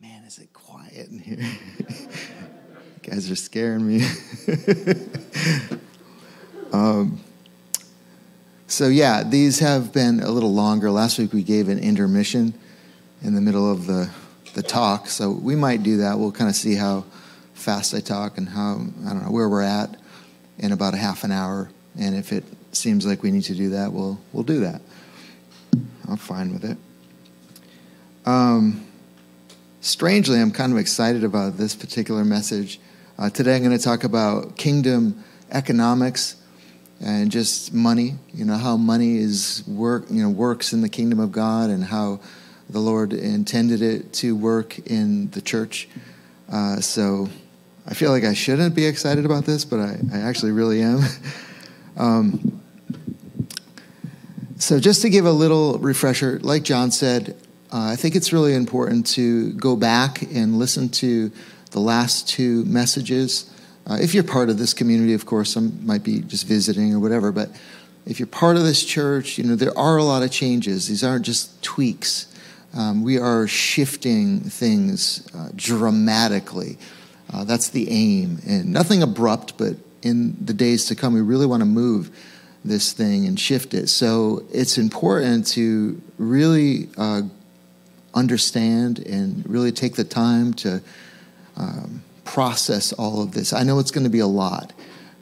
Man, is it quiet in here? guys are scaring me. um, so, yeah, these have been a little longer. Last week we gave an intermission in the middle of the, the talk, so we might do that. We'll kind of see how fast I talk and how, I don't know, where we're at in about a half an hour. And if it seems like we need to do that, we'll, we'll do that. I'm fine with it. Um, strangely, I'm kind of excited about this particular message. Uh, today, I'm going to talk about kingdom economics and just money. You know how money is work. You know works in the kingdom of God and how the Lord intended it to work in the church. Uh, so, I feel like I shouldn't be excited about this, but I, I actually really am. um, so, just to give a little refresher, like John said, uh, I think it's really important to go back and listen to the last two messages. Uh, if you're part of this community, of course, some might be just visiting or whatever, but if you're part of this church, you know, there are a lot of changes. These aren't just tweaks. Um, we are shifting things uh, dramatically. Uh, that's the aim. And nothing abrupt, but in the days to come, we really want to move this thing and shift it. So it's important to really uh, understand and really take the time to um, process all of this. I know it's going to be a lot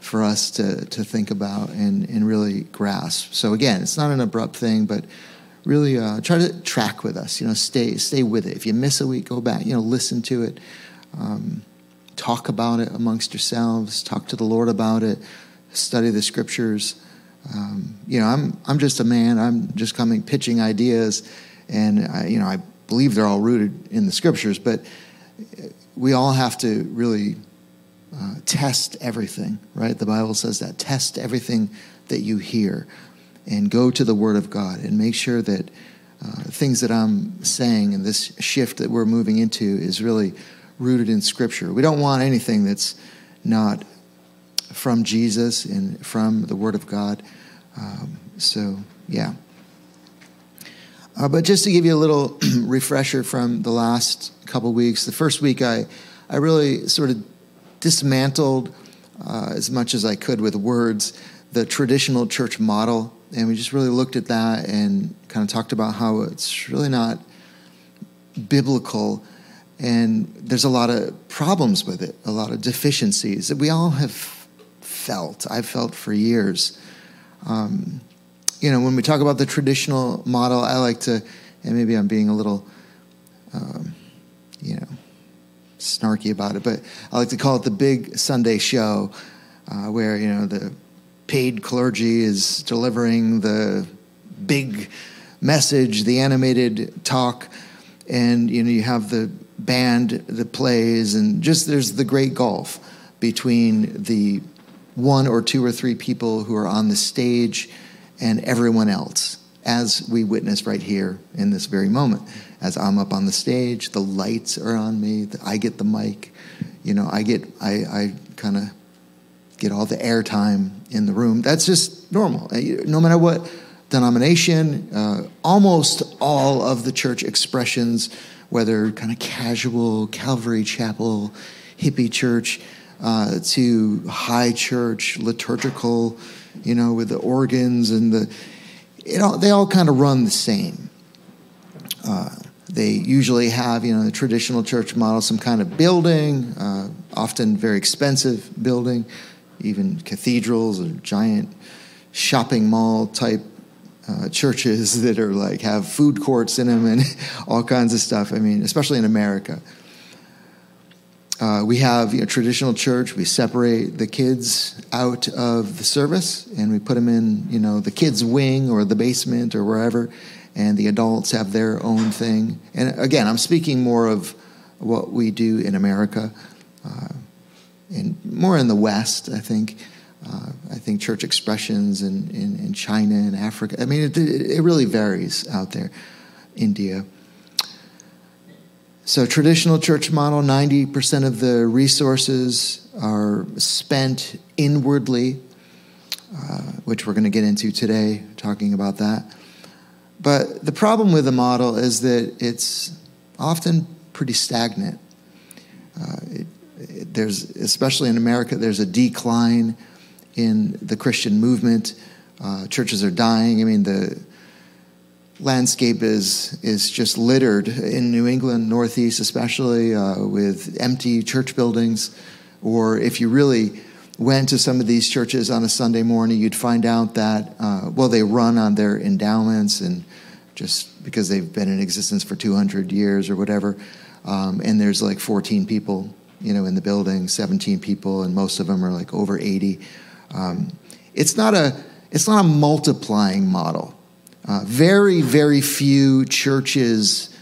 for us to, to think about and, and really grasp. So again, it's not an abrupt thing, but really uh, try to track with us. You know, stay stay with it. If you miss a week, go back. You know, listen to it. Um, talk about it amongst yourselves. Talk to the Lord about it. Study the scriptures. Um, you know, I'm I'm just a man. I'm just coming pitching ideas, and I, you know I believe they're all rooted in the scriptures, but we all have to really uh, test everything, right? The Bible says that. Test everything that you hear and go to the Word of God and make sure that uh, things that I'm saying and this shift that we're moving into is really rooted in Scripture. We don't want anything that's not from Jesus and from the Word of God. Um, so, yeah. Uh, but just to give you a little refresher from the last couple weeks, the first week I, I really sort of dismantled uh, as much as I could with words the traditional church model. And we just really looked at that and kind of talked about how it's really not biblical. And there's a lot of problems with it, a lot of deficiencies that we all have felt. I've felt for years. Um, you know, when we talk about the traditional model, I like to, and maybe I'm being a little, um, you know, snarky about it, but I like to call it the big Sunday show, uh, where you know the paid clergy is delivering the big message, the animated talk, and you know you have the band that plays, and just there's the great gulf between the one or two or three people who are on the stage and everyone else, as we witness right here in this very moment. As I'm up on the stage, the lights are on me, I get the mic, you know, I get, I, I kind of get all the airtime in the room. That's just normal. Uh, no matter what denomination, uh, almost all of the church expressions, whether kind of casual, Calvary Chapel, hippie church, uh, to high church, liturgical, you know, with the organs and the, you know, they all kind of run the same. Uh, they usually have, you know, the traditional church model, some kind of building, uh, often very expensive building, even cathedrals or giant shopping mall type uh, churches that are like have food courts in them and all kinds of stuff. I mean, especially in America. Uh, we have you know, traditional church. We separate the kids out of the service and we put them in, you know, the kids' wing or the basement or wherever, and the adults have their own thing. And again, I'm speaking more of what we do in America, uh, and more in the West, I think. Uh, I think church expressions in, in, in, China and Africa. I mean, it, it really varies out there. India. So, traditional church model 90% of the resources are spent inwardly, uh, which we're going to get into today, talking about that. But the problem with the model is that it's often pretty stagnant. Uh, it, it, there's, especially in America, there's a decline in the Christian movement. Uh, churches are dying. I mean, the landscape is is just littered in New England, Northeast especially, uh, with empty church buildings. Or if you really went to some of these churches on a Sunday morning, you'd find out that uh, well, they run on their endowments and just because they've been in existence for 200 years or whatever. Um, and there's like 14 people, you know, in the building, 17 people, and most of them are like over 80. Um, it's not a it's not a multiplying model. Uh, very, very few churches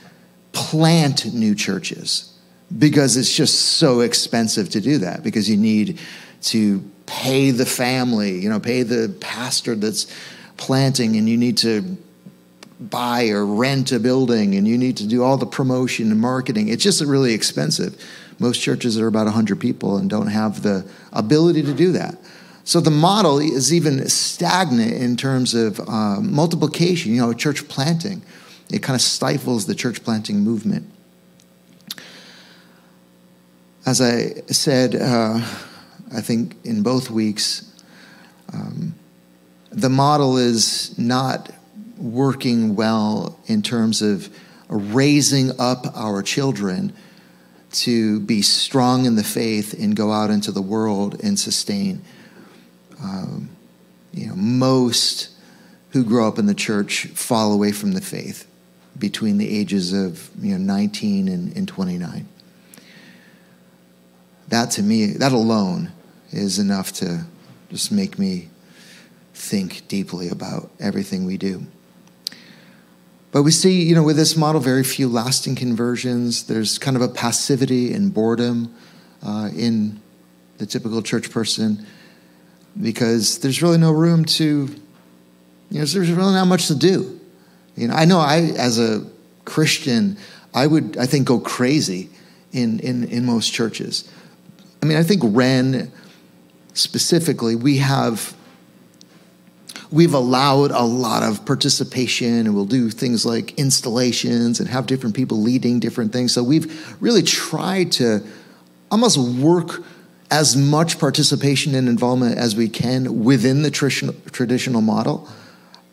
plant new churches because it's just so expensive to do that because you need to pay the family, you know, pay the pastor that's planting, and you need to buy or rent a building and you need to do all the promotion and marketing. It's just really expensive. Most churches are about 100 people and don't have the ability to do that. So the model is even stagnant in terms of uh, multiplication, you know, church planting. It kind of stifles the church planting movement. As I said, uh, I think in both weeks, um, the model is not working well in terms of raising up our children to be strong in the faith and go out into the world and sustain um, you know, most who grow up in the church fall away from the faith between the ages of you know 19 and, and 29. That to me, that alone is enough to just make me think deeply about everything we do. But we see, you know, with this model, very few lasting conversions. There's kind of a passivity and boredom uh, in the typical church person because there's really no room to, you know, there's really not much to do. You know, I know I, as a Christian, I would, I think, go crazy in, in, in most churches. I mean, I think Ren specifically, we have we've allowed a lot of participation and we'll do things like installations and have different people leading different things. So we've really tried to almost work as much participation and involvement as we can within the traditional, traditional model.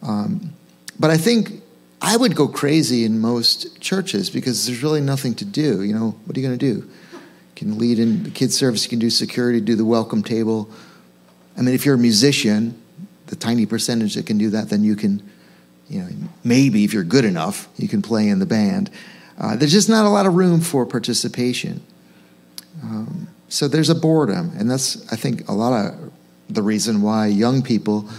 Um, but I think I would go crazy in most churches because there's really nothing to do. You know, what are you going to do? You can lead in the kids' service, you can do security, do the welcome table. I mean, if you're a musician, the tiny percentage that can do that, then you can, you know, maybe if you're good enough, you can play in the band. Uh, there's just not a lot of room for participation. Um, so there's a boredom, and that's I think a lot of the reason why young people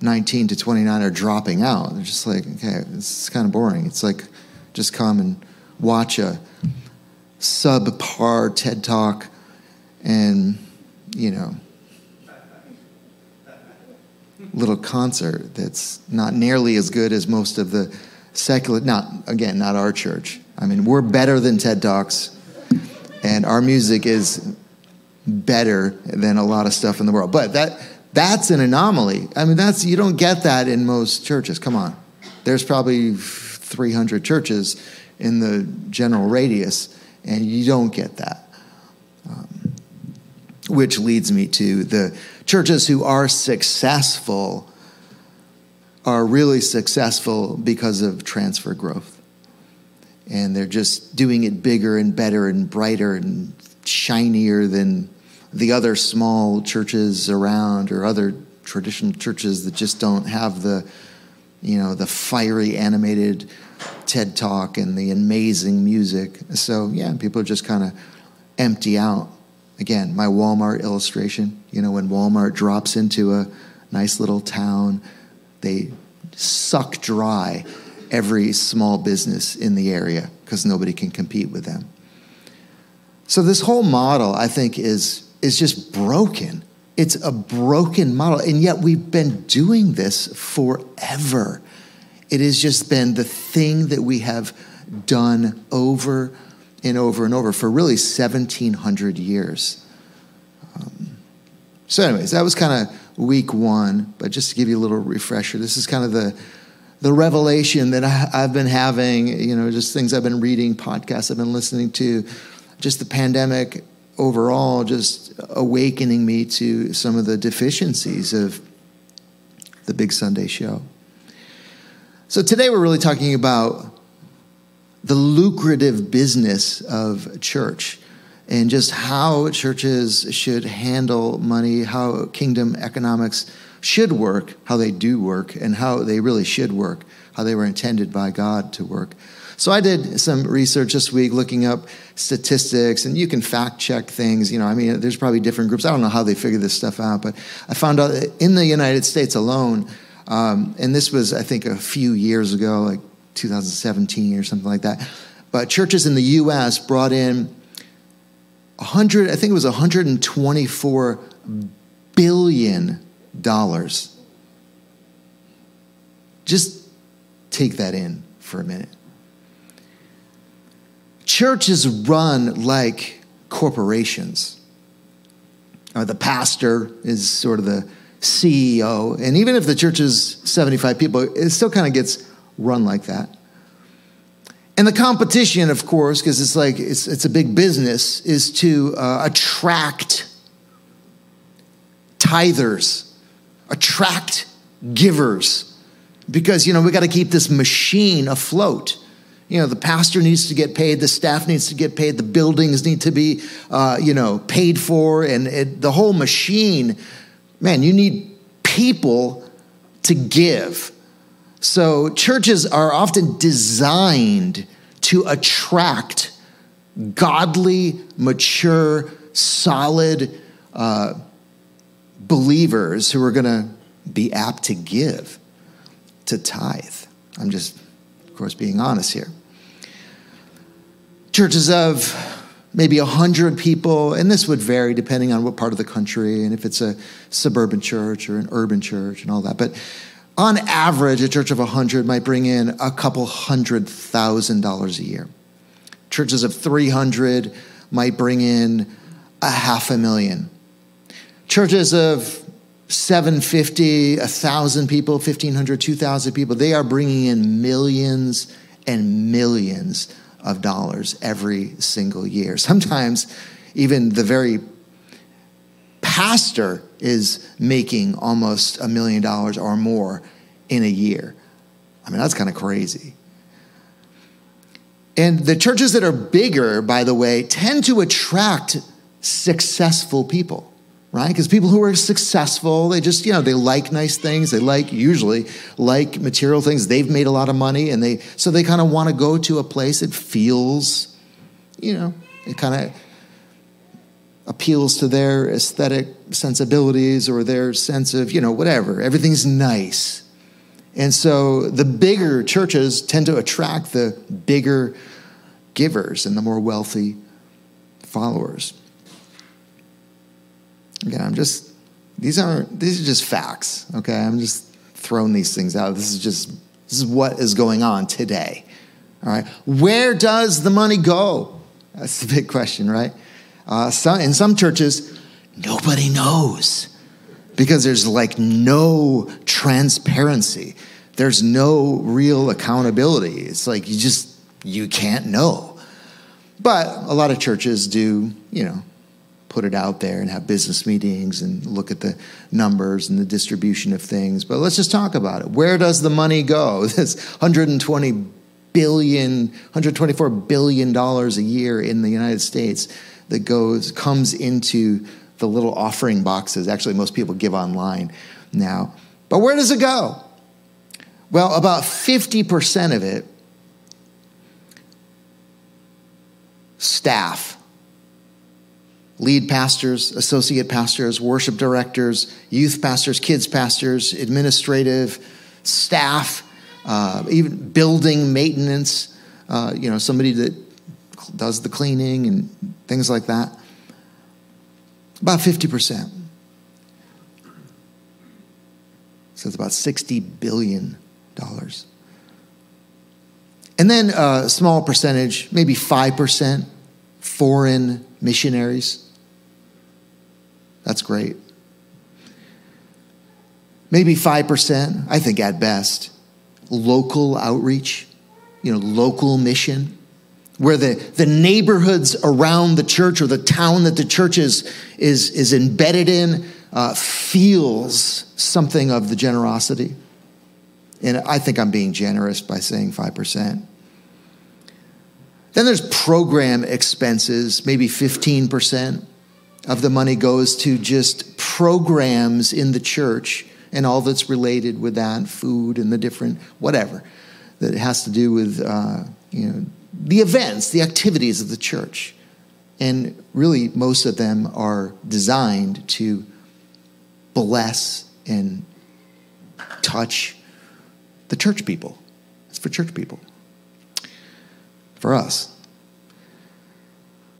19 to 29 are dropping out. They're just like, okay, it's kind of boring. It's like just come and watch a subpar TED talk and, you know, little concert that's not nearly as good as most of the secular, not, again, not our church. I mean, we're better than TED Talks and our music is better than a lot of stuff in the world. But that that's an anomaly. I mean, that's you don't get that in most churches. Come on, there's probably 300 churches in the general radius, and you don't get that. Um, which leads me to the churches who are successful are really successful because of transfer growth and they're just doing it bigger and better and brighter and shinier than the other small churches around or other traditional churches that just don't have the you know the fiery animated ted talk and the amazing music. So yeah people just kind of empty out. Again my walmart illustration you know when walmart drops into a nice little town they suck dry every small business in the area because nobody can compete with them. So this whole model, I think, is, is just broken. It's a broken model, and yet we've been doing this forever. It has just been the thing that we have done over and over and over for really 1,700 years. Um, so, anyways, that was kind of week one, but just to give you a little refresher, this is kind of the the revelation that I, have been having, you know, just things I've been reading, podcasts I've been listening to, just the pandemic overall, just awakening me to some of the deficiencies of the Big Sunday show. So today we're really talking about the lucrative business of church and just how churches should handle money, how kingdom economics should work, how they do work, and how they really should work, how they were intended by God to work. So I did some research this week looking up statistics, and you can fact check things. You know, I mean, there's probably different groups. I don't know how they figure this stuff out, but I found out that in the United States alone, um, and this was, I think, a few years ago, like 2017 or something like that. But churches in the U.S. brought in 100, I think it was 124 billion dollars. Just take that in for a minute. Churches run like corporations. Uh, the pastor is sort of the CEO, and even if the church is 75 people, it still kind of gets run like that. And the competition, of course, because it's like it's, it's a big business, is to uh, attract tithers attract givers because, you know, we got to keep this machine afloat. You know, the pastor needs to get paid, the staff needs to get paid, the buildings need to be, uh, you know, paid for, and it, the whole machine. Man, you need people to give. So churches are often designed to attract godly, mature, solid, uh, believers who are going to be apt to give, to tithe. I'm just, of course, being honest here. Churches of maybe 100 people, and this would vary depending on what part of the country and if it's a suburban church or an urban church and all that. But on average, a church of 100 might bring in a couple hundred thousand dollars a year. Churches of 300 might bring in a half a million churches of 750, 1,000 people, 1,500, 2,000 people, they are bringing in millions and millions of dollars every single year. Sometimes even the very pastor is making almost a million dollars or more in a year. I mean, that's kind of crazy. And the churches that are bigger, by the way, tend to attract successful people right? Because people who are successful, they just, you know, they like nice things. They like, usually, like material things. They've made a lot of money, and they, so they kind of want to go to a place that feels, you know, it kind of appeals to their aesthetic sensibilities or their sense of, you know, whatever. Everything's nice. And so the bigger churches tend to attract the bigger givers and the more wealthy followers. Again, I'm just, these aren't, these are just facts, okay? I'm just throwing these things out. This is just, this is what is going on today, all right? Where does the money go? That's the big question, right? Uh, some, in some churches, nobody knows because there's like no transparency. There's no real accountability. It's like you just, you can't know. But a lot of churches do, you know, put it out there and have business meetings and look at the numbers and the distribution of things. But let's just talk about it. Where does the money go? This 120 billion, 124 billion dollars a year in the United States that goes comes into the little offering boxes. Actually, most people give online now. But where does it go? Well, about 50% of it staff lead pastors, associate pastors, worship directors, youth pastors, kids pastors, administrative staff, uh, even building maintenance, uh, you know, somebody that does the cleaning and things like that. About 50%. So it's about $60 billion. And then a small percentage, maybe 5%, foreign missionaries. That's great. Maybe 5%, I think at best, local outreach, you know, local mission, where the, the neighborhoods around the church or the town that the church is, is, is embedded in uh, feels something of the generosity. And I think I'm being generous by saying 5%. Then there's program expenses, maybe 15% of the money goes to just programs in the church and all that's related with that food and the different whatever that has to do with uh, you know the events the activities of the church. And really most of them are designed to bless and touch the church people. It's for church people. For us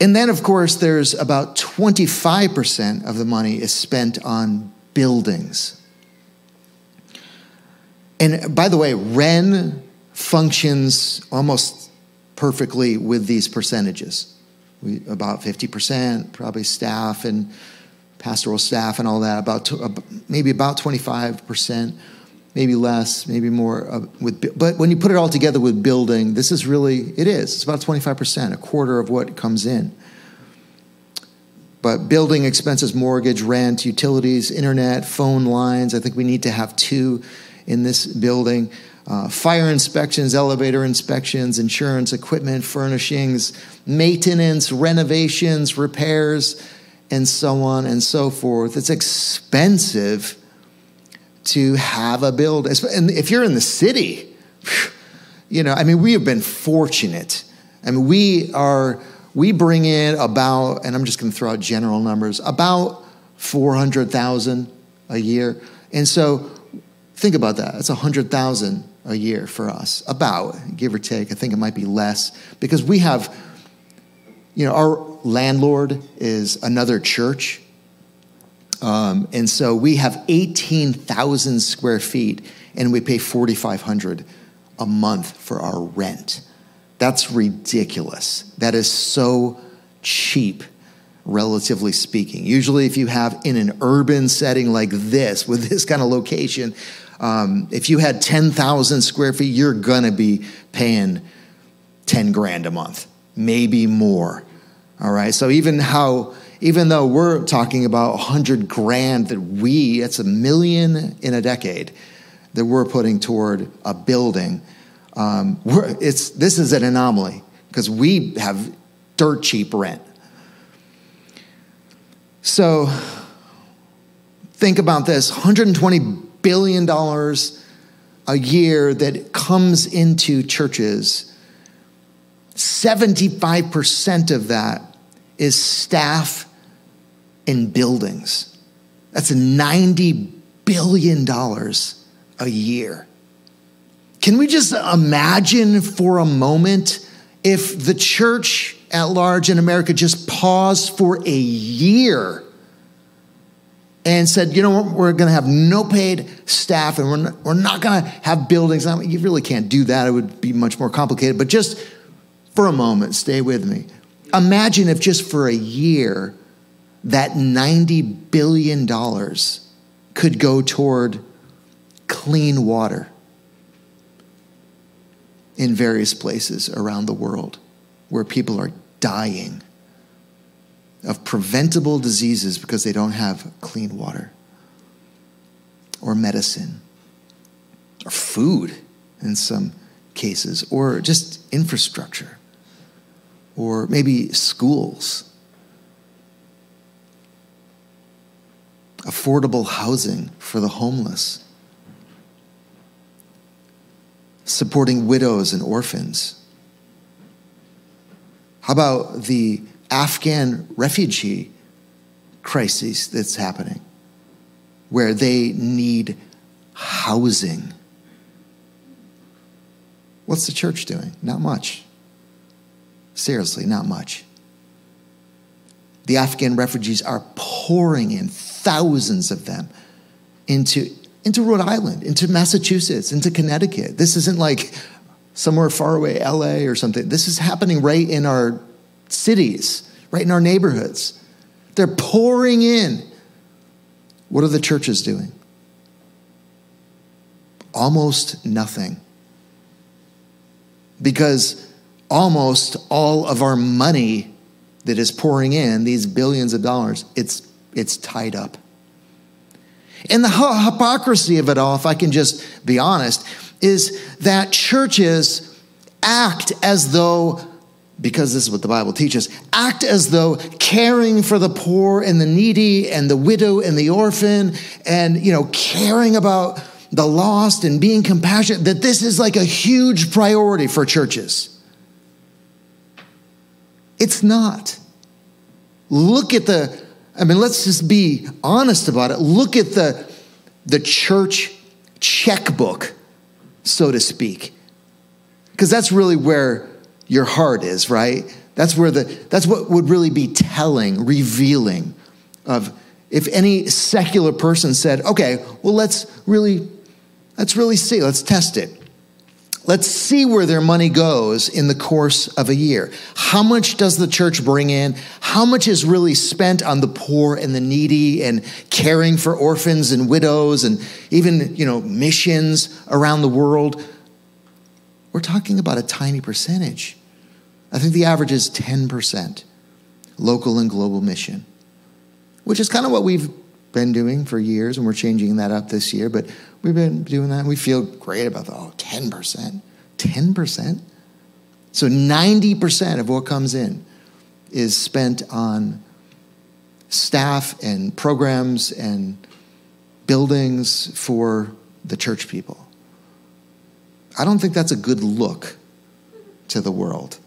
and then of course there's about 25% of the money is spent on buildings and by the way, Ren functions almost perfectly with these percentages. We, about 50%, probably staff and pastoral staff and all that, about maybe about 25%, maybe less, maybe more. Uh, with, but when you put it all together with building, this is really, it is. It's about 25%, a quarter of what comes in. But building expenses, mortgage, rent, utilities, internet, phone lines, I think we need to have two in this building. Uh, fire inspections, elevator inspections, insurance, equipment, furnishings, maintenance, renovations, repairs, and so on and so forth. It's expensive to have a building. And if you're in the city, you know, I mean, we have been fortunate. I mean, we are, we bring in about, and I'm just going to throw out general numbers, about 400,000 a year. And so Think about that. It's 100,000 a year for us, about, give or take. I think it might be less because we have, you know, our landlord is another church. Um, and so we have 18,000 square feet and we pay 4,500 a month for our rent. That's ridiculous. That is so cheap relatively speaking. Usually, if you have in an urban setting like this, with this kind of location, um, if you had 10,000 square feet, you're to be paying 10 grand a month, maybe more. All right. So even how, even though we're talking about 100 grand that we, that's a million in a decade that we're putting toward a building, um, it's, this is an anomaly because we have dirt cheap rent. So think about this 120 billion dollars a year that comes into churches, 75% of that is staff in buildings. That's $90 billion a year. Can we just imagine for a moment if the church at large in America just paused for a year and said, you know, what, we're going to have no paid staff and we're not, we're not going to have buildings. I mean, you really can't do that. It would be much more complicated. But just for a moment, stay with me. Imagine if just for a year, that $90 billion could go toward clean water in various places around the world where people are dying of preventable diseases because they don't have clean water or medicine or food in some cases or just infrastructure or maybe schools. Affordable housing for the homeless, supporting widows and orphans. How about the Afghan refugee crisis that's happening, where they need housing. What's the church doing? Not much. Seriously, not much. The Afghan refugees are pouring in, thousands of them, into, into Rhode Island, into Massachusetts, into Connecticut. This isn't like somewhere far away, LA or something. This is happening right in our cities, right in our neighborhoods. They're pouring in. What are the churches doing? Almost nothing. because almost all of our money that is pouring in, these billions of dollars, it's, it's tied up. And the hypocrisy of it all, if I can just be honest, is that churches act as though, because this is what the Bible teaches, act as though caring for the poor and the needy and the widow and the orphan and, you know, caring about the lost and being compassionate, that this is like a huge priority for churches. It's not. Look at the, I mean, let's just be honest about it. Look at the, the church checkbook, so to speak. Because that's really where your heart is, right? That's where the, that's what would really be telling, revealing of if any secular person said, okay, well, let's really Let's really see, let's test it. Let's see where their money goes in the course of a year. How much does the church bring in? How much is really spent on the poor and the needy and caring for orphans and widows and even, you know, missions around the world? We're talking about a tiny percentage. I think the average is 10% local and global mission, which is kind of what we've been doing for years, and we're changing that up this year. But we've been doing that. And We feel great about the oh, 10%. 10%? So 90% of what comes in is spent on staff and programs and buildings for the church people. I don't think that's a good look to the world.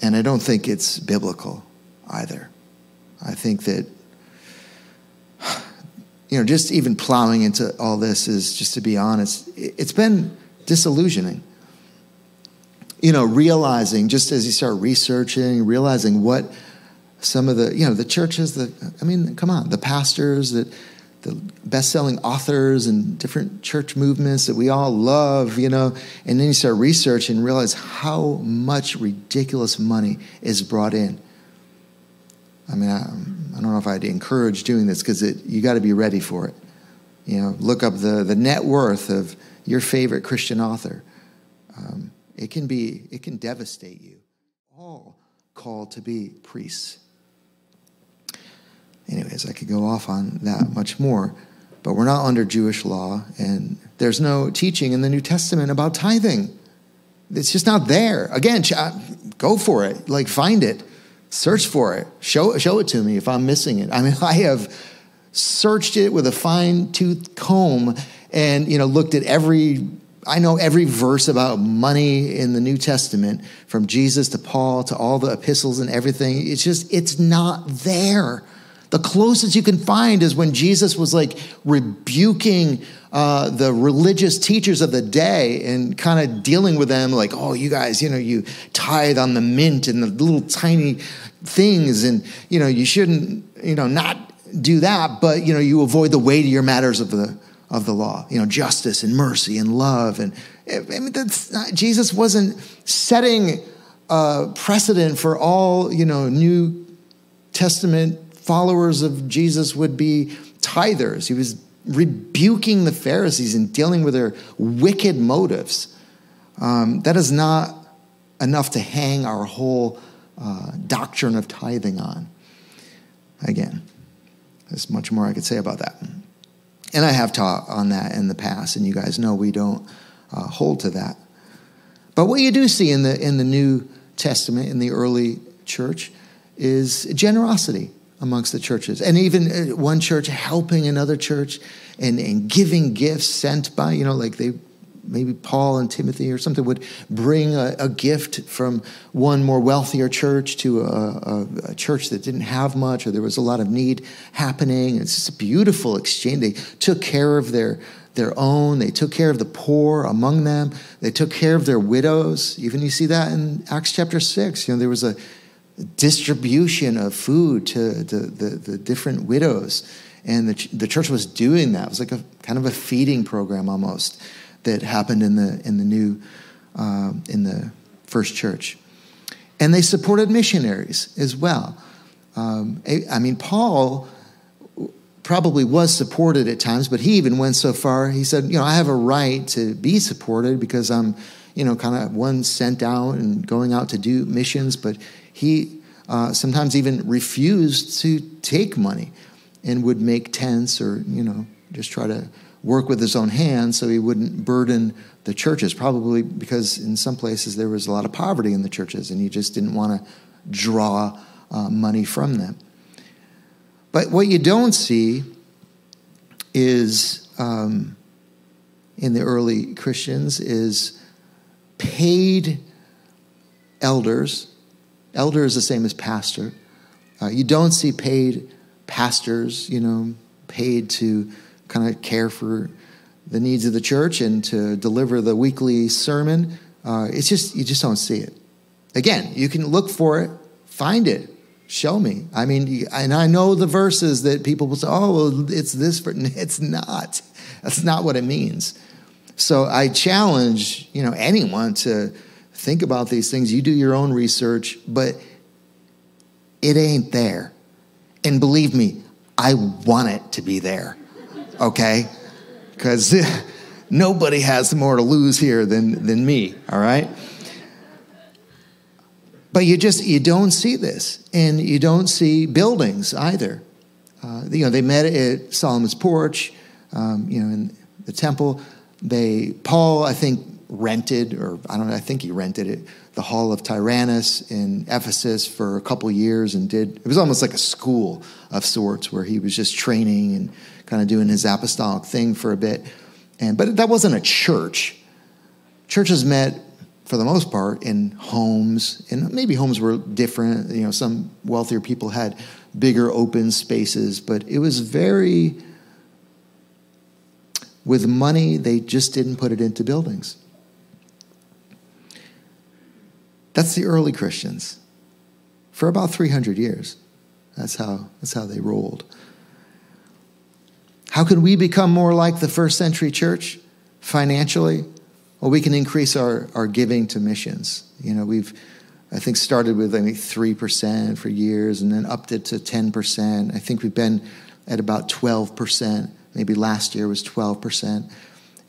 And I don't think it's biblical either. I think that you know, just even plowing into all this is, just to be honest, it's been disillusioning. You know, realizing just as you start researching, realizing what some of the, you know, the churches that, I mean, come on, the pastors that, the best-selling authors and different church movements that we all love, you know, and then you start researching and realize how much ridiculous money is brought in. I mean, I, I don't know if I'd encourage doing this because you got to be ready for it. You know, look up the, the net worth of your favorite Christian author. Um, it can be, it can devastate you. All called to be priests. Anyways, I could go off on that much more, but we're not under Jewish law, and there's no teaching in the New Testament about tithing. It's just not there. Again, go for it. Like, find it search for it. Show, show it to me if I'm missing it. I mean, I have searched it with a fine tooth comb and, you know, looked at every, I know every verse about money in the New Testament from Jesus to Paul to all the epistles and everything. It's just, it's not there. The closest you can find is when Jesus was like rebuking uh, the religious teachers of the day and kind of dealing with them like, oh, you guys, you know, you tithe on the mint and the little tiny things, and you know, you shouldn't, you know, not do that, but you know, you avoid the weightier matters of the of the law, you know, justice and mercy and love, and I mean, that's not, Jesus wasn't setting a precedent for all, you know, New Testament followers of Jesus would be tithers. He was rebuking the Pharisees and dealing with their wicked motives. Um, that is not enough to hang our whole uh, doctrine of tithing on. Again, there's much more I could say about that. And I have taught on that in the past, and you guys know we don't uh, hold to that. But what you do see in the, in the New Testament, in the early church, is generosity amongst the churches. And even uh, one church helping another church and, and giving gifts sent by, you know, like they maybe Paul and Timothy or something would bring a, a gift from one more wealthier church to a, a, a, church that didn't have much or there was a lot of need happening. It's just a beautiful exchange. They took care of their their own. They took care of the poor among them. They took care of their widows. Even you see that in Acts chapter six. You know, there was a distribution of food to the, the, the different widows. And the, the church was doing that. It was like a kind of a feeding program almost that happened in the, in the new, uh, in the first church. And they supported missionaries as well. Um, I mean, Paul probably was supported at times, but he even went so far. He said, You know, I have a right to be supported because I'm you know, kind of one sent out and going out to do missions, but he uh, sometimes even refused to take money and would make tents or, you know, just try to work with his own hands so he wouldn't burden the churches, probably because in some places there was a lot of poverty in the churches and he just didn't want to draw uh, money from them. But what you don't see is um, in the early Christians is paid elders. Elder is the same as pastor. Uh, you don't see paid pastors, you know, paid to kind of care for the needs of the church and to deliver the weekly sermon. Uh, it's just, you just don't see it. Again, you can look for it, find it, show me. I mean, and I know the verses that people will say, oh, well, it's this. For, it's not. That's not what it means. So I challenge, you know, anyone to think about these things. You do your own research, but it ain't there. And believe me, I want it to be there. Okay? Because nobody has more to lose here than, than me, all right? But you just you don't see this, and you don't see buildings either. Uh, you know, they met at Solomon's porch, um, you know, in the temple. They Paul, I think, rented, or I don't know, I think he rented it, the Hall of Tyrannus in Ephesus for a couple years, and did it was almost like a school of sorts where he was just training and kind of doing his apostolic thing for a bit. And but that wasn't a church. Churches met for the most part, in homes, and maybe homes were different. You know, some wealthier people had bigger open spaces, but it was very, with money, they just didn't put it into buildings. That's the early Christians. For about 300 years. That's how, that's how they rolled. How can we become more like the first century church financially? Well, we can increase our, our giving to missions. You know, we've, I think, started with, I think, 3% for years and then upped it to 10%. I think we've been at about 12%. Maybe last year was 12%.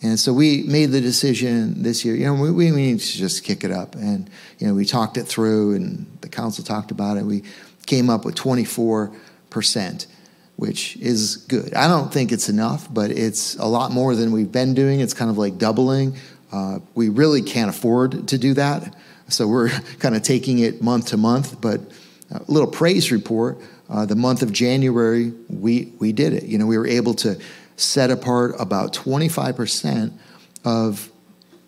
And so we made the decision this year, you know, we, we need to just kick it up. And, you know, we talked it through and the council talked about it. We came up with 24%, which is good. I don't think it's enough, but it's a lot more than we've been doing. It's kind of like doubling uh, we really can't afford to do that, so we're kind of taking it month to month. But a little praise report: uh, the month of January, we we did it. You know, we were able to set apart about 25 percent of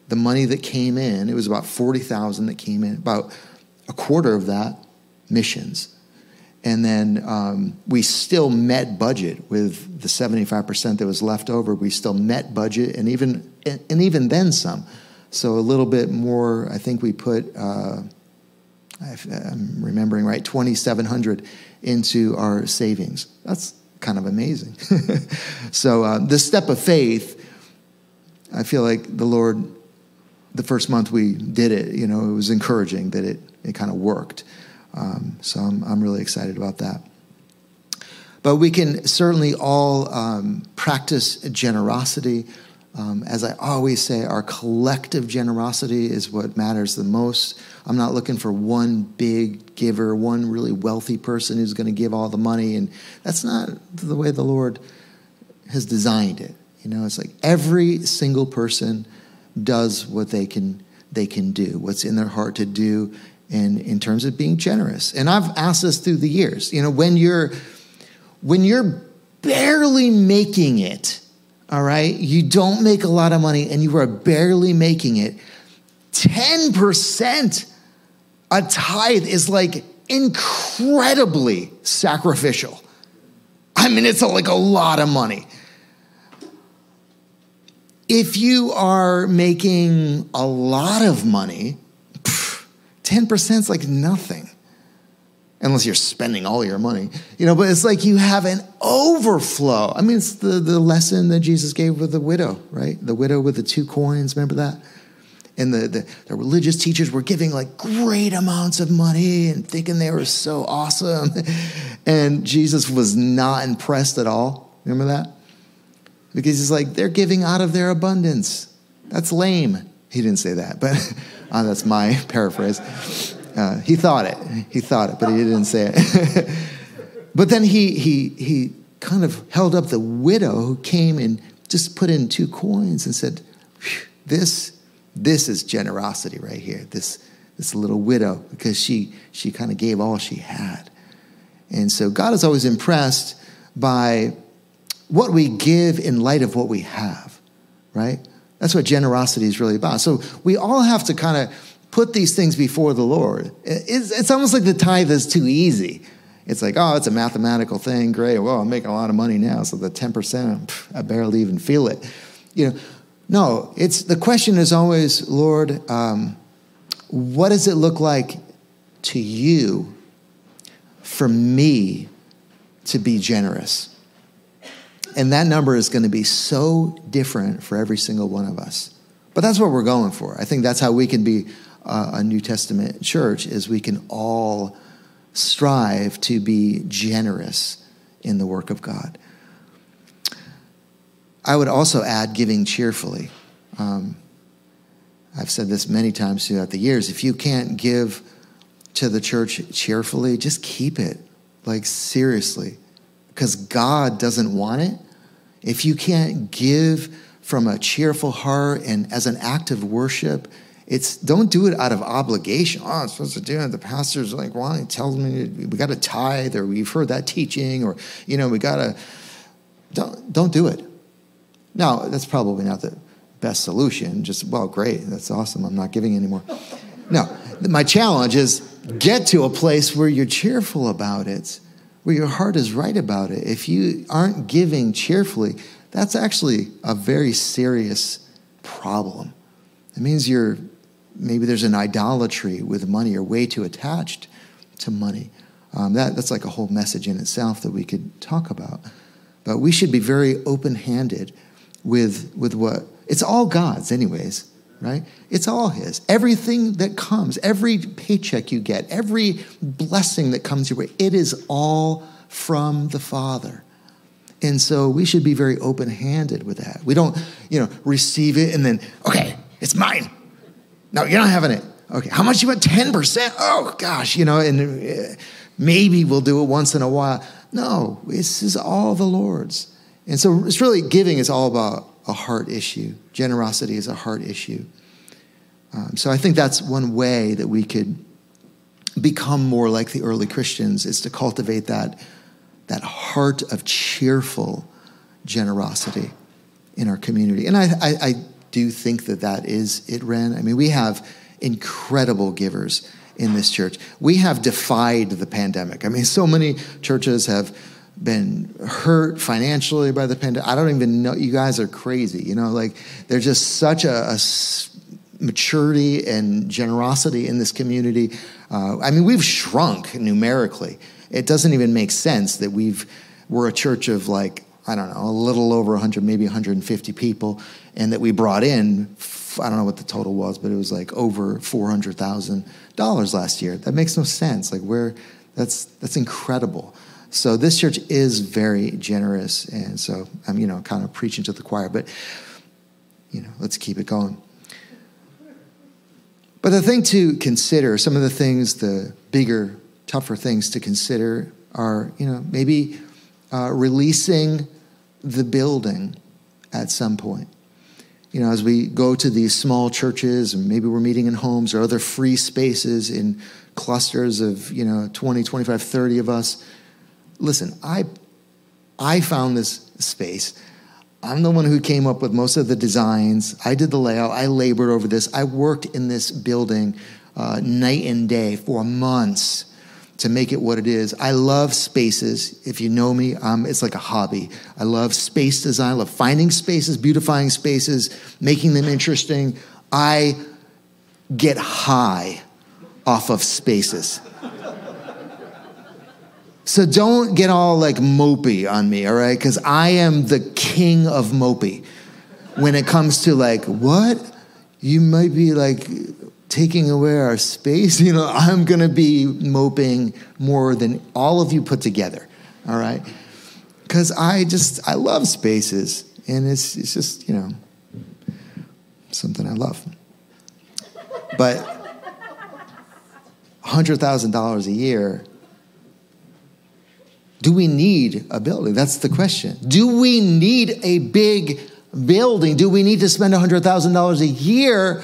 the money that came in. It was about 40,000 that came in. About a quarter of that missions. And then um, we still met budget with the 75% that was left over. We still met budget and even, and even then some. So a little bit more, I think we put, uh, I'm remembering right, 2,700 into our savings. That's kind of amazing. so uh, this step of faith, I feel like the Lord, the first month we did it, you know, it was encouraging that it, it kind of worked. Um, so I'm, I'm really excited about that. But we can certainly all um, practice generosity. Um, as I always say, our collective generosity is what matters the most. I'm not looking for one big giver, one really wealthy person who's going to give all the money. And that's not the way the Lord has designed it. You know, it's like every single person does what they can they can do, what's in their heart to do, in, in terms of being generous. And I've asked this through the years. You know, when you're when you're barely making it, all right, you don't make a lot of money and you are barely making it, 10% a tithe is like incredibly sacrificial. I mean, it's like a lot of money. If you are making a lot of money, 10% is like nothing unless you're spending all your money you know but it's like you have an overflow. I mean it's the, the lesson that jesus gave with the widow right? The widow with the two coins remember that? And the, the, the religious teachers were giving like great amounts of money and thinking they were so awesome. And jesus was not impressed at all. Remember that? Because he's like they're giving out of their abundance. That's lame. He didn't say that, but uh, that's my paraphrase. Uh, he thought it. He thought it, but he didn't say it. but then he, he, he kind of held up the widow who came and just put in two coins and said, This, this is generosity right here. This, this little widow, because she, she kind of gave all she had. And so God is always impressed by what we give in light of what we have, right? That's what generosity is really about. So we all have to kind of put these things before the Lord. It's, it's almost like the tithe is too easy. It's like, oh, it's a mathematical thing. Great. Well, I'm making a lot of money now, so the 10%, I barely even feel it. You know, no, it's the question is always, Lord, um, what does it look like to you for me to be generous? And that number is going to be so different for every single one of us. But that's what we're going for. I think that's how we can be uh, a New Testament church is we can all strive to be generous in the work of God. I would also add giving cheerfully. Um, I've said this many times throughout the years. If you can't give to the church cheerfully, just keep it. Like, seriously. Because God doesn't want it. If you can't give from a cheerful heart and as an act of worship, it's don't do it out of obligation. Oh, I'm supposed to do it. The pastor's like, well, he tells me we got to tithe, or we've heard that teaching, or you know, we got to. Don't don't do it. Now that's probably not the best solution. Just well, great, that's awesome. I'm not giving anymore. No, my challenge is get to a place where you're cheerful about it, where your heart is right about it. If you aren't giving cheerfully, that's actually a very serious problem. It means you're maybe there's an idolatry with money or way too attached to money. Um, that, that's like a whole message in itself that we could talk about. But we should be very open handed with, with what, it's all God's, anyways, right? It's all His. Everything that comes, every paycheck you get, every blessing that comes your way, it is all from the Father. And so we should be very open handed with that. We don't, you know, receive it and then, okay, it's mine. No, you're not having it. Okay, how much you want? 10%? Oh, gosh, you know, and uh, maybe we'll do it once in a while. No, this is all the Lord's. And so it's really giving is all about a heart issue. Generosity is a heart issue. Um, so I think that's one way that we could become more like the early Christians is to cultivate that, that heart of cheerful generosity in our community. And I, I, I do you think that that is it, Ren. I mean, we have incredible givers in this church. We have defied the pandemic. I mean, so many churches have been hurt financially by the pandemic. I don't even know. You guys are crazy. You know, like there's just such a, a maturity and generosity in this community. Uh, I mean, we've shrunk numerically. It doesn't even make sense that we've we're a church of like I don't know, a little over 100, maybe 150 people, and that we brought in, I don't know what the total was, but it was like over $400,000 last year. That makes no sense. Like, where, that's, that's incredible. So this church is very generous, and so I'm, you know, kind of preaching to the choir, but, you know, let's keep it going. But the thing to consider, some of the things, the bigger, tougher things to consider are, you know, maybe uh, releasing the building at some point. You know, as we go to these small churches, and maybe we're meeting in homes or other free spaces in clusters of, you know, 20, 25, 30 of us. Listen, I, I found this space. I'm the one who came up with most of the designs. I did the layout. I labored over this. I worked in this building uh, night and day for months to make it what it is. I love spaces. If you know me, um, it's like a hobby. I love space design. I love finding spaces, beautifying spaces, making them interesting. I get high off of spaces. So don't get all like mopey on me, all right? Because I am the king of mopey when it comes to like, what? You might be like taking away our space, you know, I'm going to be moping more than all of you put together. All right? Cuz I just I love spaces and it's it's just, you know, something I love. but $100,000 a year, do we need a building? That's the question. Do we need a big building? Do we need to spend $100,000 a year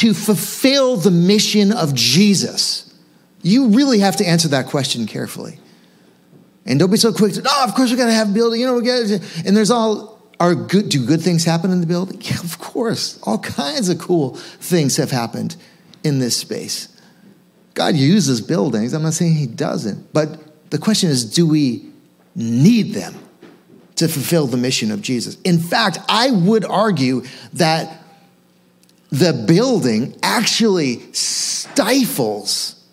to fulfill the mission of Jesus? You really have to answer that question carefully. And don't be so quick to, oh, of course we're going to have a building. You know, and there's all, are good, do good things happen in the building? Yeah, of course. All kinds of cool things have happened in this space. God uses buildings. I'm not saying he doesn't. But the question is, do we need them to fulfill the mission of Jesus? In fact, I would argue that the building actually stifles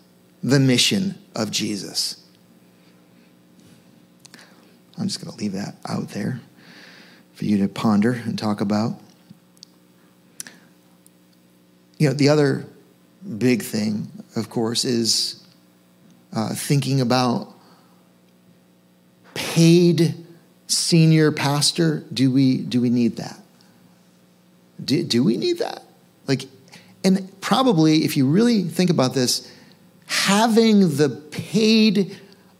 the mission of Jesus. I'm just going to leave that out there for you to ponder and talk about. You know, the other big thing, of course, is uh, thinking about paid senior pastor. Do we do we need that? Do, do we need that? Like, and probably if you really think about this, having the paid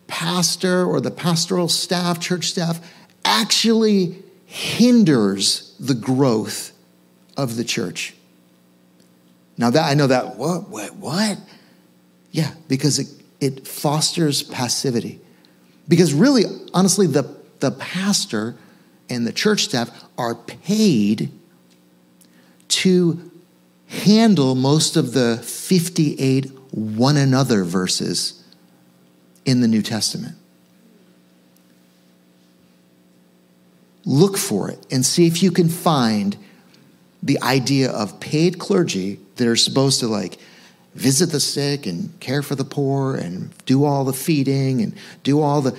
pastor or the pastoral staff, church staff, actually hinders the growth of the church. Now that I know that what what what? Yeah, because it, it fosters passivity. Because really, honestly, the, the pastor and the church staff are paid to handle most of the 58 one another verses in the New Testament. Look for it and see if you can find the idea of paid clergy that are supposed to like visit the sick and care for the poor and do all the feeding and do all the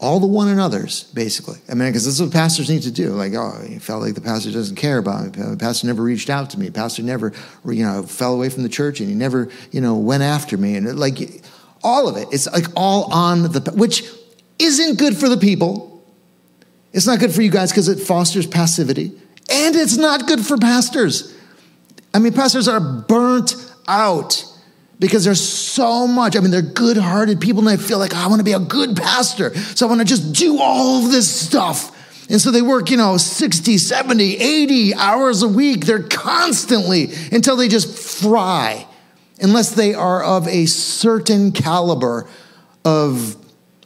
all the one another's basically. I mean because this is what pastors need to do. Like oh he felt like the pastor doesn't care about me the pastor never reached out to me. The pastor never you know fell away from the church and he never you know went after me. And like all of it. It's like all on the which isn't good for the people. It's not good for you guys because it fosters passivity. And it's not good for pastors. I mean pastors are burnt out because there's so much. I mean, they're good hearted people, and they feel like, oh, I want to be a good pastor. So I want to just do all of this stuff. And so they work, you know, 60, 70, 80 hours a week. They're constantly until they just fry, unless they are of a certain caliber of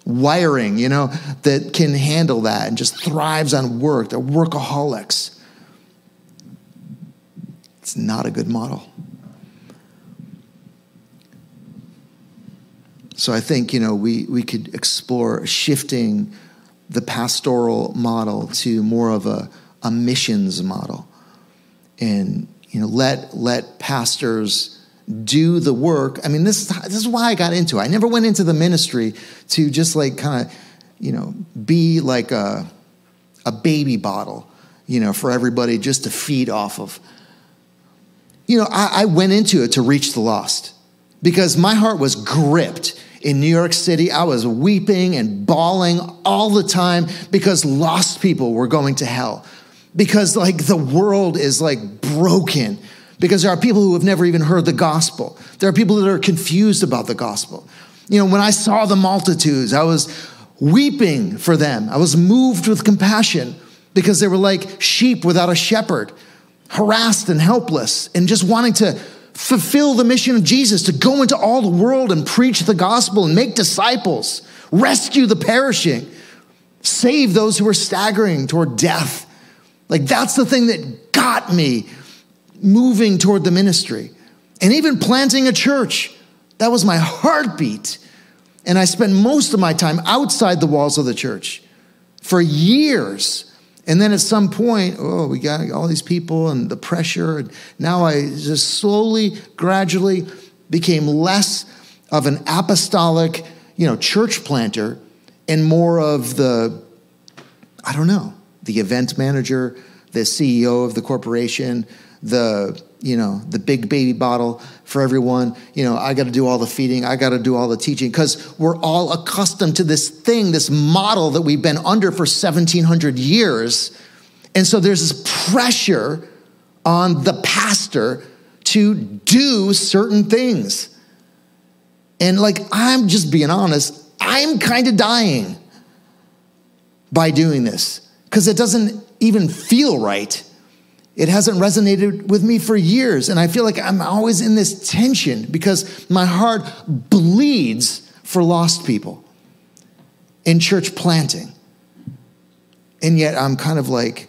wiring, you know, that can handle that and just thrives on work. They're workaholics. It's not a good model. So I think, you know, we, we could explore shifting the pastoral model to more of a, a missions model. And, you know, let, let pastors do the work. I mean, this, this is why I got into it. I never went into the ministry to just like kind of, you know, be like a, a baby bottle, you know, for everybody just to feed off of. You know, I, I went into it to reach the lost because my heart was gripped in New York City. I was weeping and bawling all the time because lost people were going to hell. Because, like, the world is like broken. Because there are people who have never even heard the gospel. There are people that are confused about the gospel. You know, when I saw the multitudes, I was weeping for them. I was moved with compassion because they were like sheep without a shepherd, harassed and helpless, and just wanting to fulfill the mission of Jesus to go into all the world and preach the gospel and make disciples, rescue the perishing, save those who are staggering toward death. Like that's the thing that got me moving toward the ministry. And even planting a church, that was my heartbeat. And I spent most of my time outside the walls of the church for years and then at some point, oh, we got all these people and the pressure. And now I just slowly, gradually became less of an apostolic, you know, church planter and more of the, I don't know, the event manager, the CEO of the corporation, the you know the big baby bottle for everyone you know i got to do all the feeding i got to do all the teaching because we're all accustomed to this thing this model that we've been under for 1700 years and so there's this pressure on the pastor to do certain things. And like, I'm just being honest, I'm kind of dying by doing this because it doesn't even feel right. It hasn't resonated with me for years. And I feel like I'm always in this tension because my heart bleeds for lost people in church planting. And yet I'm kind of like,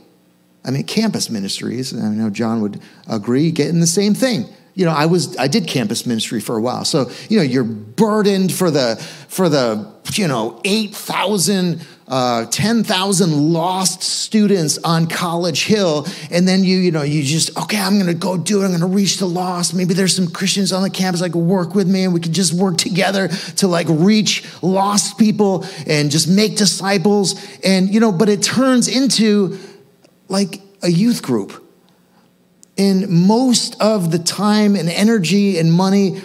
I mean, campus ministries, I know John would agree, getting the same thing. You know, I was I did campus ministry for a while. So, you know, you're burdened for the for the, you know, 8,000 uh, 10,000 lost students on College Hill. And then you, you know, you just, okay, I'm going to go do it. I'm going to reach the lost. Maybe there's some Christians on the campus that can work with me and we can just work together to like reach lost people and just make disciples. And, you know, but it turns into like a youth group. And most of the time and energy and money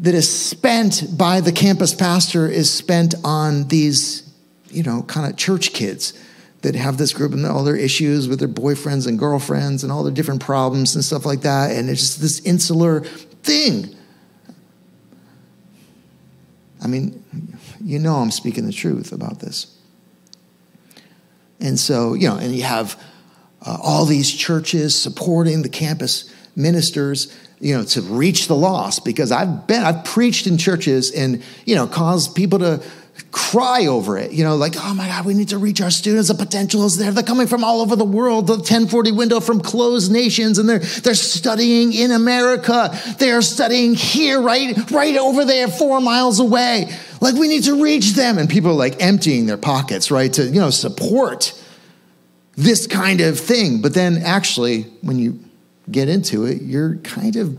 that is spent by the campus pastor is spent on these you know, kind of church kids that have this group and all their issues with their boyfriends and girlfriends and all their different problems and stuff like that. And it's just this insular thing. I mean, you know, I'm speaking the truth about this. And so, you know, and you have uh, all these churches supporting the campus ministers you know to reach the lost because i've been i've preached in churches and you know caused people to cry over it. You know, like, oh my God, we need to reach our students. The potential is there. They're coming from all over the world. The 1040 window from closed nations, and they're they're studying in America. They are studying here, right, right over there, four miles away. Like, we need to reach them. And people are like emptying their pockets, right, to you know support this kind of thing. But then actually, when you get into it, you're kind of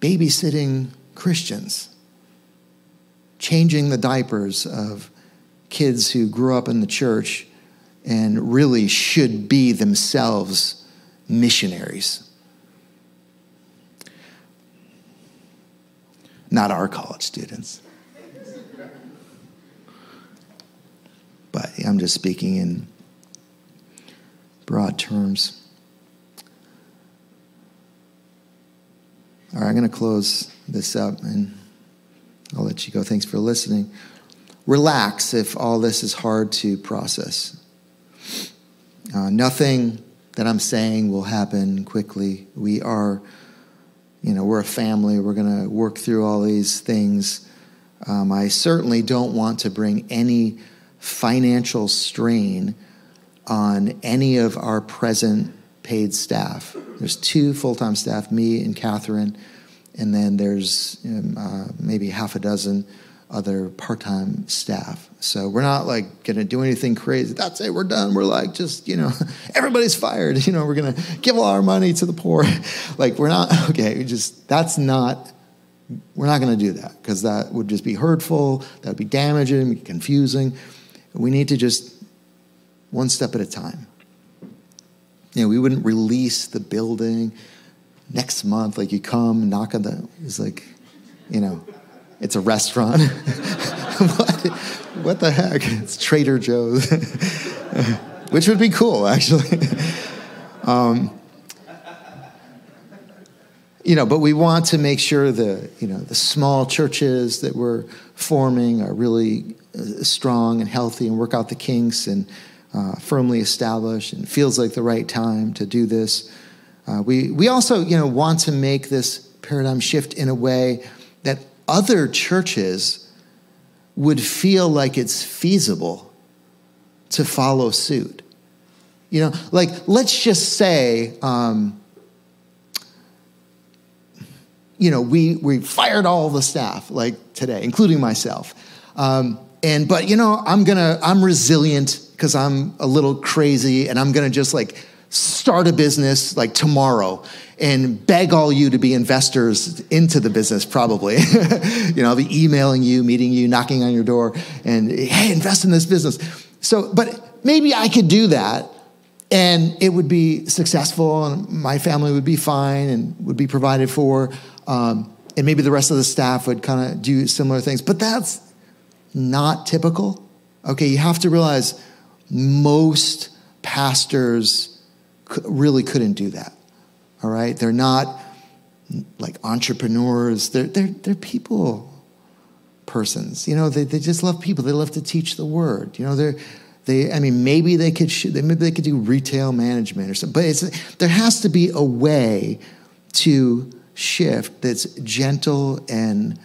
babysitting Christians changing the diapers of kids who grew up in the church and really should be themselves missionaries. Not our college students. But I'm just speaking in broad terms. All right, I'm going to close this up and I'll let you go. Thanks for listening. Relax if all this is hard to process. Uh, nothing that I'm saying will happen quickly. We are, you know, we're a family. We're going to work through all these things. Um, I certainly don't want to bring any financial strain on any of our present paid staff. There's two full time staff, me and Catherine and then there's um, uh, maybe half a dozen other part-time staff. So we're not like going to do anything crazy. That's it. We're done. We're like just you know everybody's fired. You know we're going to give all our money to the poor. like we're not okay. We just that's not. We're not going to do that because that would just be hurtful. That would be damaging, confusing. We need to just one step at a time. You know, we wouldn't release the building next month, like you come, knock on the, it's like, you know, it's a restaurant. what, what the heck? It's Trader Joe's, which would be cool, actually. um, you know, but we want to make sure the, you know, the small churches that we're forming are really uh, strong and healthy and work out the kinks and uh, firmly established and feels like the right time to do this. Uh, we, we also you know, want to make this paradigm shift in a way that other churches would feel like it's feasible to follow suit. You know, like let's just say, um, you know, we, we fired all the staff like today, including myself. Um, and but you know, I'm gonna I'm resilient because I'm a little crazy, and I'm gonna just like start a business like tomorrow and beg all you to be investors into the business probably. You know i'll be emailing you meeting you knocking on your door and hey invest in this business. So but maybe i could do that and it would be successful and my family would be fine and would be provided for um, and maybe the rest of the staff would kind of do similar things. But that's not typical. Okay you have to realize most pastors really couldn't do that. All right? They're not like entrepreneurs. They're, they're, they're people persons. You know, they, they just love people. They love to teach the word. You know, they're, they, I mean, maybe they could, maybe they could do retail management or something, but it's, there has to be a way to shift that's gentle and,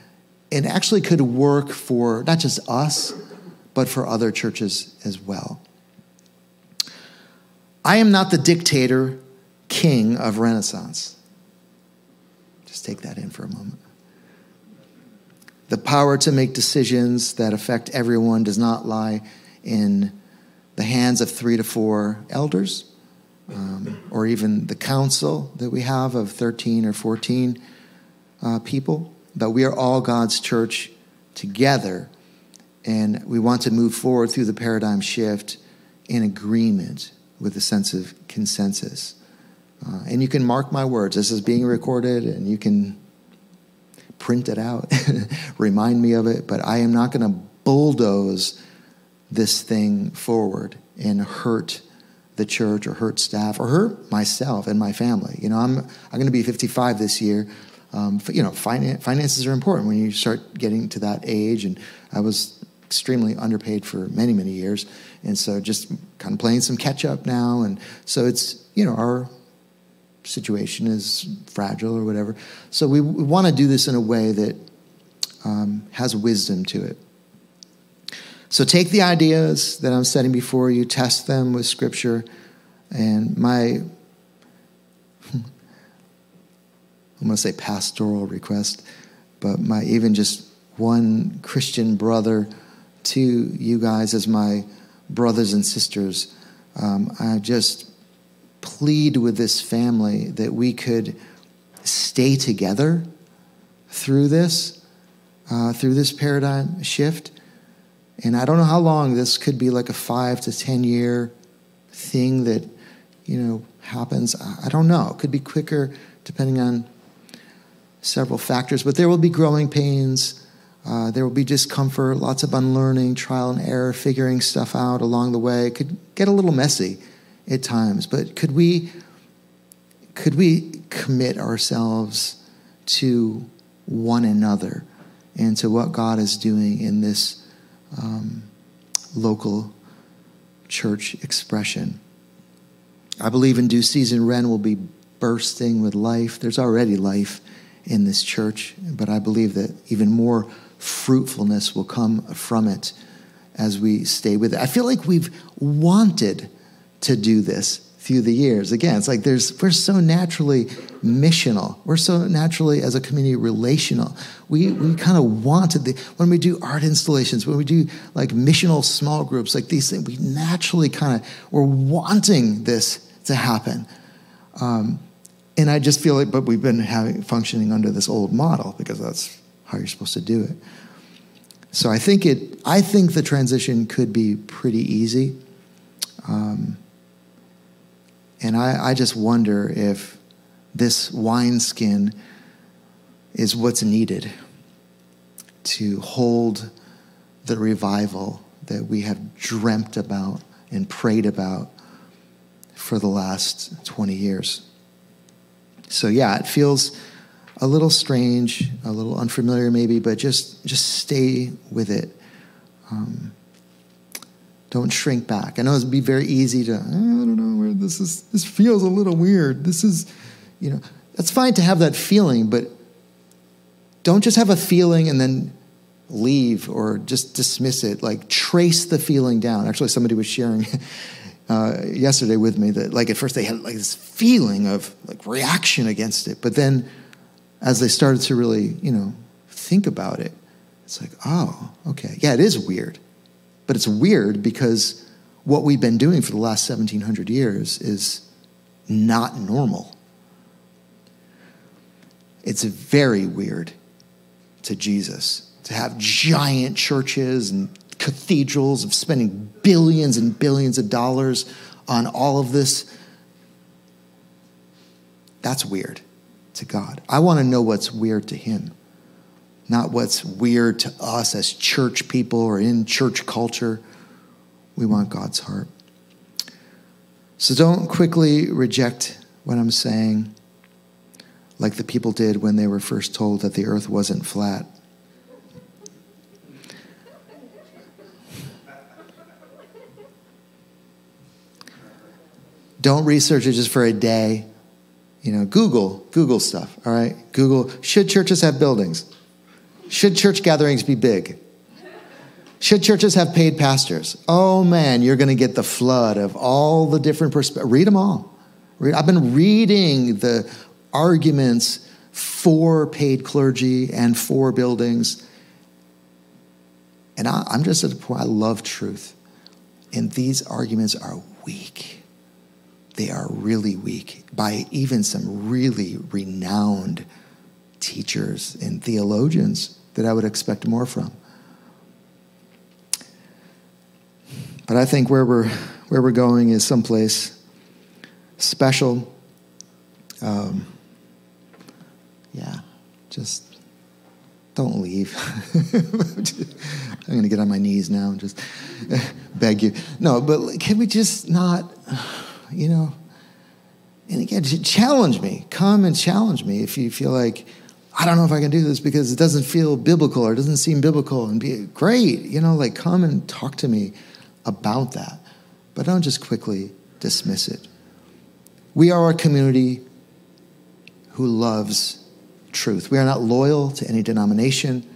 and actually could work for not just us, but for other churches as well. I am not the dictator king of Renaissance. Just take that in for a moment. The power to make decisions that affect everyone does not lie in the hands of three to four elders, um, or even the council that we have of 13 or 14 uh, people. But we are all God's church together, and we want to move forward through the paradigm shift in agreement with a sense of consensus. Uh, and you can mark my words. This is being recorded, and you can print it out, remind me of it. But I am not going to bulldoze this thing forward and hurt the church or hurt staff or hurt myself and my family. You know, I'm I'm going to be 55 this year. Um, you know, finance, finances are important when you start getting to that age, and I was extremely underpaid for many many years, and so just kind of playing some catch up now, and so it's you know our situation is fragile or whatever. So we, we want to do this in a way that um, has wisdom to it. So take the ideas that I'm setting before you, test them with Scripture, and my I'm going to say pastoral request, but my even just one Christian brother to you guys as my brothers and sisters. Um, I just plead with this family that we could stay together through this, uh, through this paradigm shift. And I don't know how long this could be like a five to 10 year thing that, you know, happens. I don't know. It could be quicker depending on several factors, but there will be growing pains. Uh, there will be discomfort, lots of unlearning, trial and error, figuring stuff out along the way. It could get a little messy at times, but could we could we commit ourselves to one another and to what God is doing in this um, local church expression? I believe in due season, Ren will be bursting with life. There's already life in this church, but I believe that even more fruitfulness will come from it as we stay with it. I feel like we've wanted to do this through the years. Again, it's like there's we're so naturally missional. We're so naturally as a community relational. We we kind of wanted the when we do art installations, when we do like missional small groups, like these things, we naturally kind of we're wanting this to happen. Um, and I just feel like, but we've been having functioning under this old model because that's how you're supposed to do it. So I think it. I think the transition could be pretty easy. Um, and I, I just wonder if this wineskin is what's needed to hold the revival that we have dreamt about and prayed about for the last 20 years. So yeah, it feels a little strange, a little unfamiliar maybe, but just just stay with it. Um, don't shrink back. I know it'd be very easy to, I don't know where this is, this feels a little weird. This is, you know, that's fine to have that feeling, but don't just have a feeling and then leave or just dismiss it. Like trace the feeling down. Actually, somebody was sharing uh, yesterday with me that, like, at first they had like this feeling of like reaction against it, but then as they started to really, you know, think about it, it's like, oh, okay, yeah, it is weird but it's weird because what we've been doing for the last 1700 years is not normal. It's very weird to Jesus to have giant churches and cathedrals of spending billions and billions of dollars on all of this. That's weird to God. I want to know what's weird to Him not what's weird to us as church people or in church culture. We want God's heart. So don't quickly reject what I'm saying. like the people did when they were first told that the earth wasn't flat. Don't research it just for a day. You know, Google, Google stuff, all right? Google, should churches have buildings? Should church gatherings be big? Should churches have paid pastors? Oh man, you're going to get the flood of all the different perspectives. Read them all. I've been reading the arguments for paid clergy and for buildings. And I, am just at the point, I love truth. And these arguments are weak. They are really weak by even some really renowned teachers and theologians that I would expect more from. But I think where we're, where we're going is someplace special. Um, yeah, just don't leave. I'm going to get on my knees now and just beg you. No, but can we just not, you know? And again, challenge me. Come and challenge me if you feel like, I don't know if I can do this because it doesn't feel biblical or it doesn't seem biblical and be great. You know, like come and talk to me about that. But don't just quickly dismiss it. We are a community who loves truth. We are not loyal to any denomination,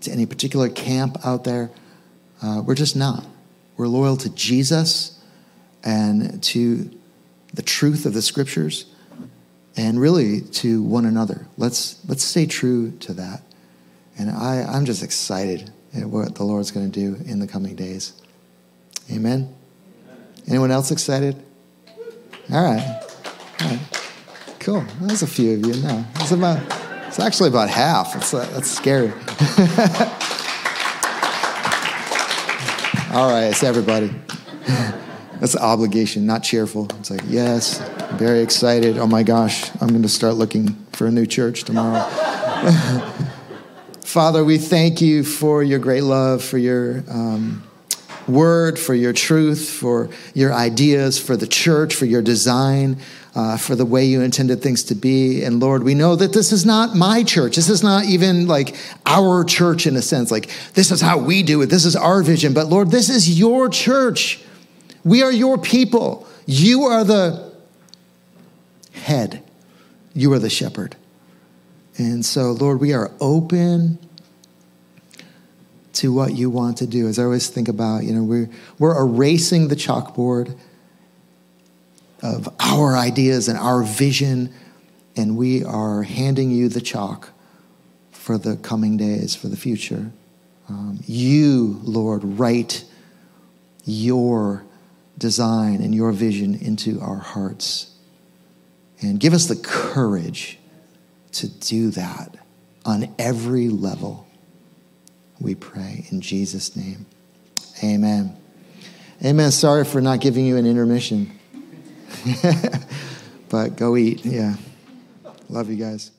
to any particular camp out there. Uh, we're just not. We're loyal to Jesus and to the truth of the scriptures and really to one another. Let's, let's stay true to that. And I, I'm just excited at what the Lord's going to do in the coming days. Amen. Anyone else excited? All right. All right. Cool. There's a few of you No, It's about. It's actually about half. It's, uh, that's scary. All right, it's everybody. That's obligation, not cheerful. It's like, yes, very excited. Oh my gosh, I'm going to start looking for a new church tomorrow. Father, we thank you for your great love, for your um, word, for your truth, for your ideas, for the church, for your design, uh, for the way you intended things to be. And Lord, we know that this is not my church. This is not even like our church in a sense, like this is how we do it, this is our vision. But Lord, this is your church. We are your people. You are the head, you are the shepherd. And so, Lord, we are open to what you want to do. As I always think about, you know, we're, we're erasing the chalkboard of our ideas and our vision, and we are handing you the chalk for the coming days, for the future. Um, you, Lord, write your design and your vision into our hearts. And give us the courage to do that on every level we pray in Jesus' name. Amen. Amen. Sorry for not giving you an intermission. but go eat. Yeah. Love you guys.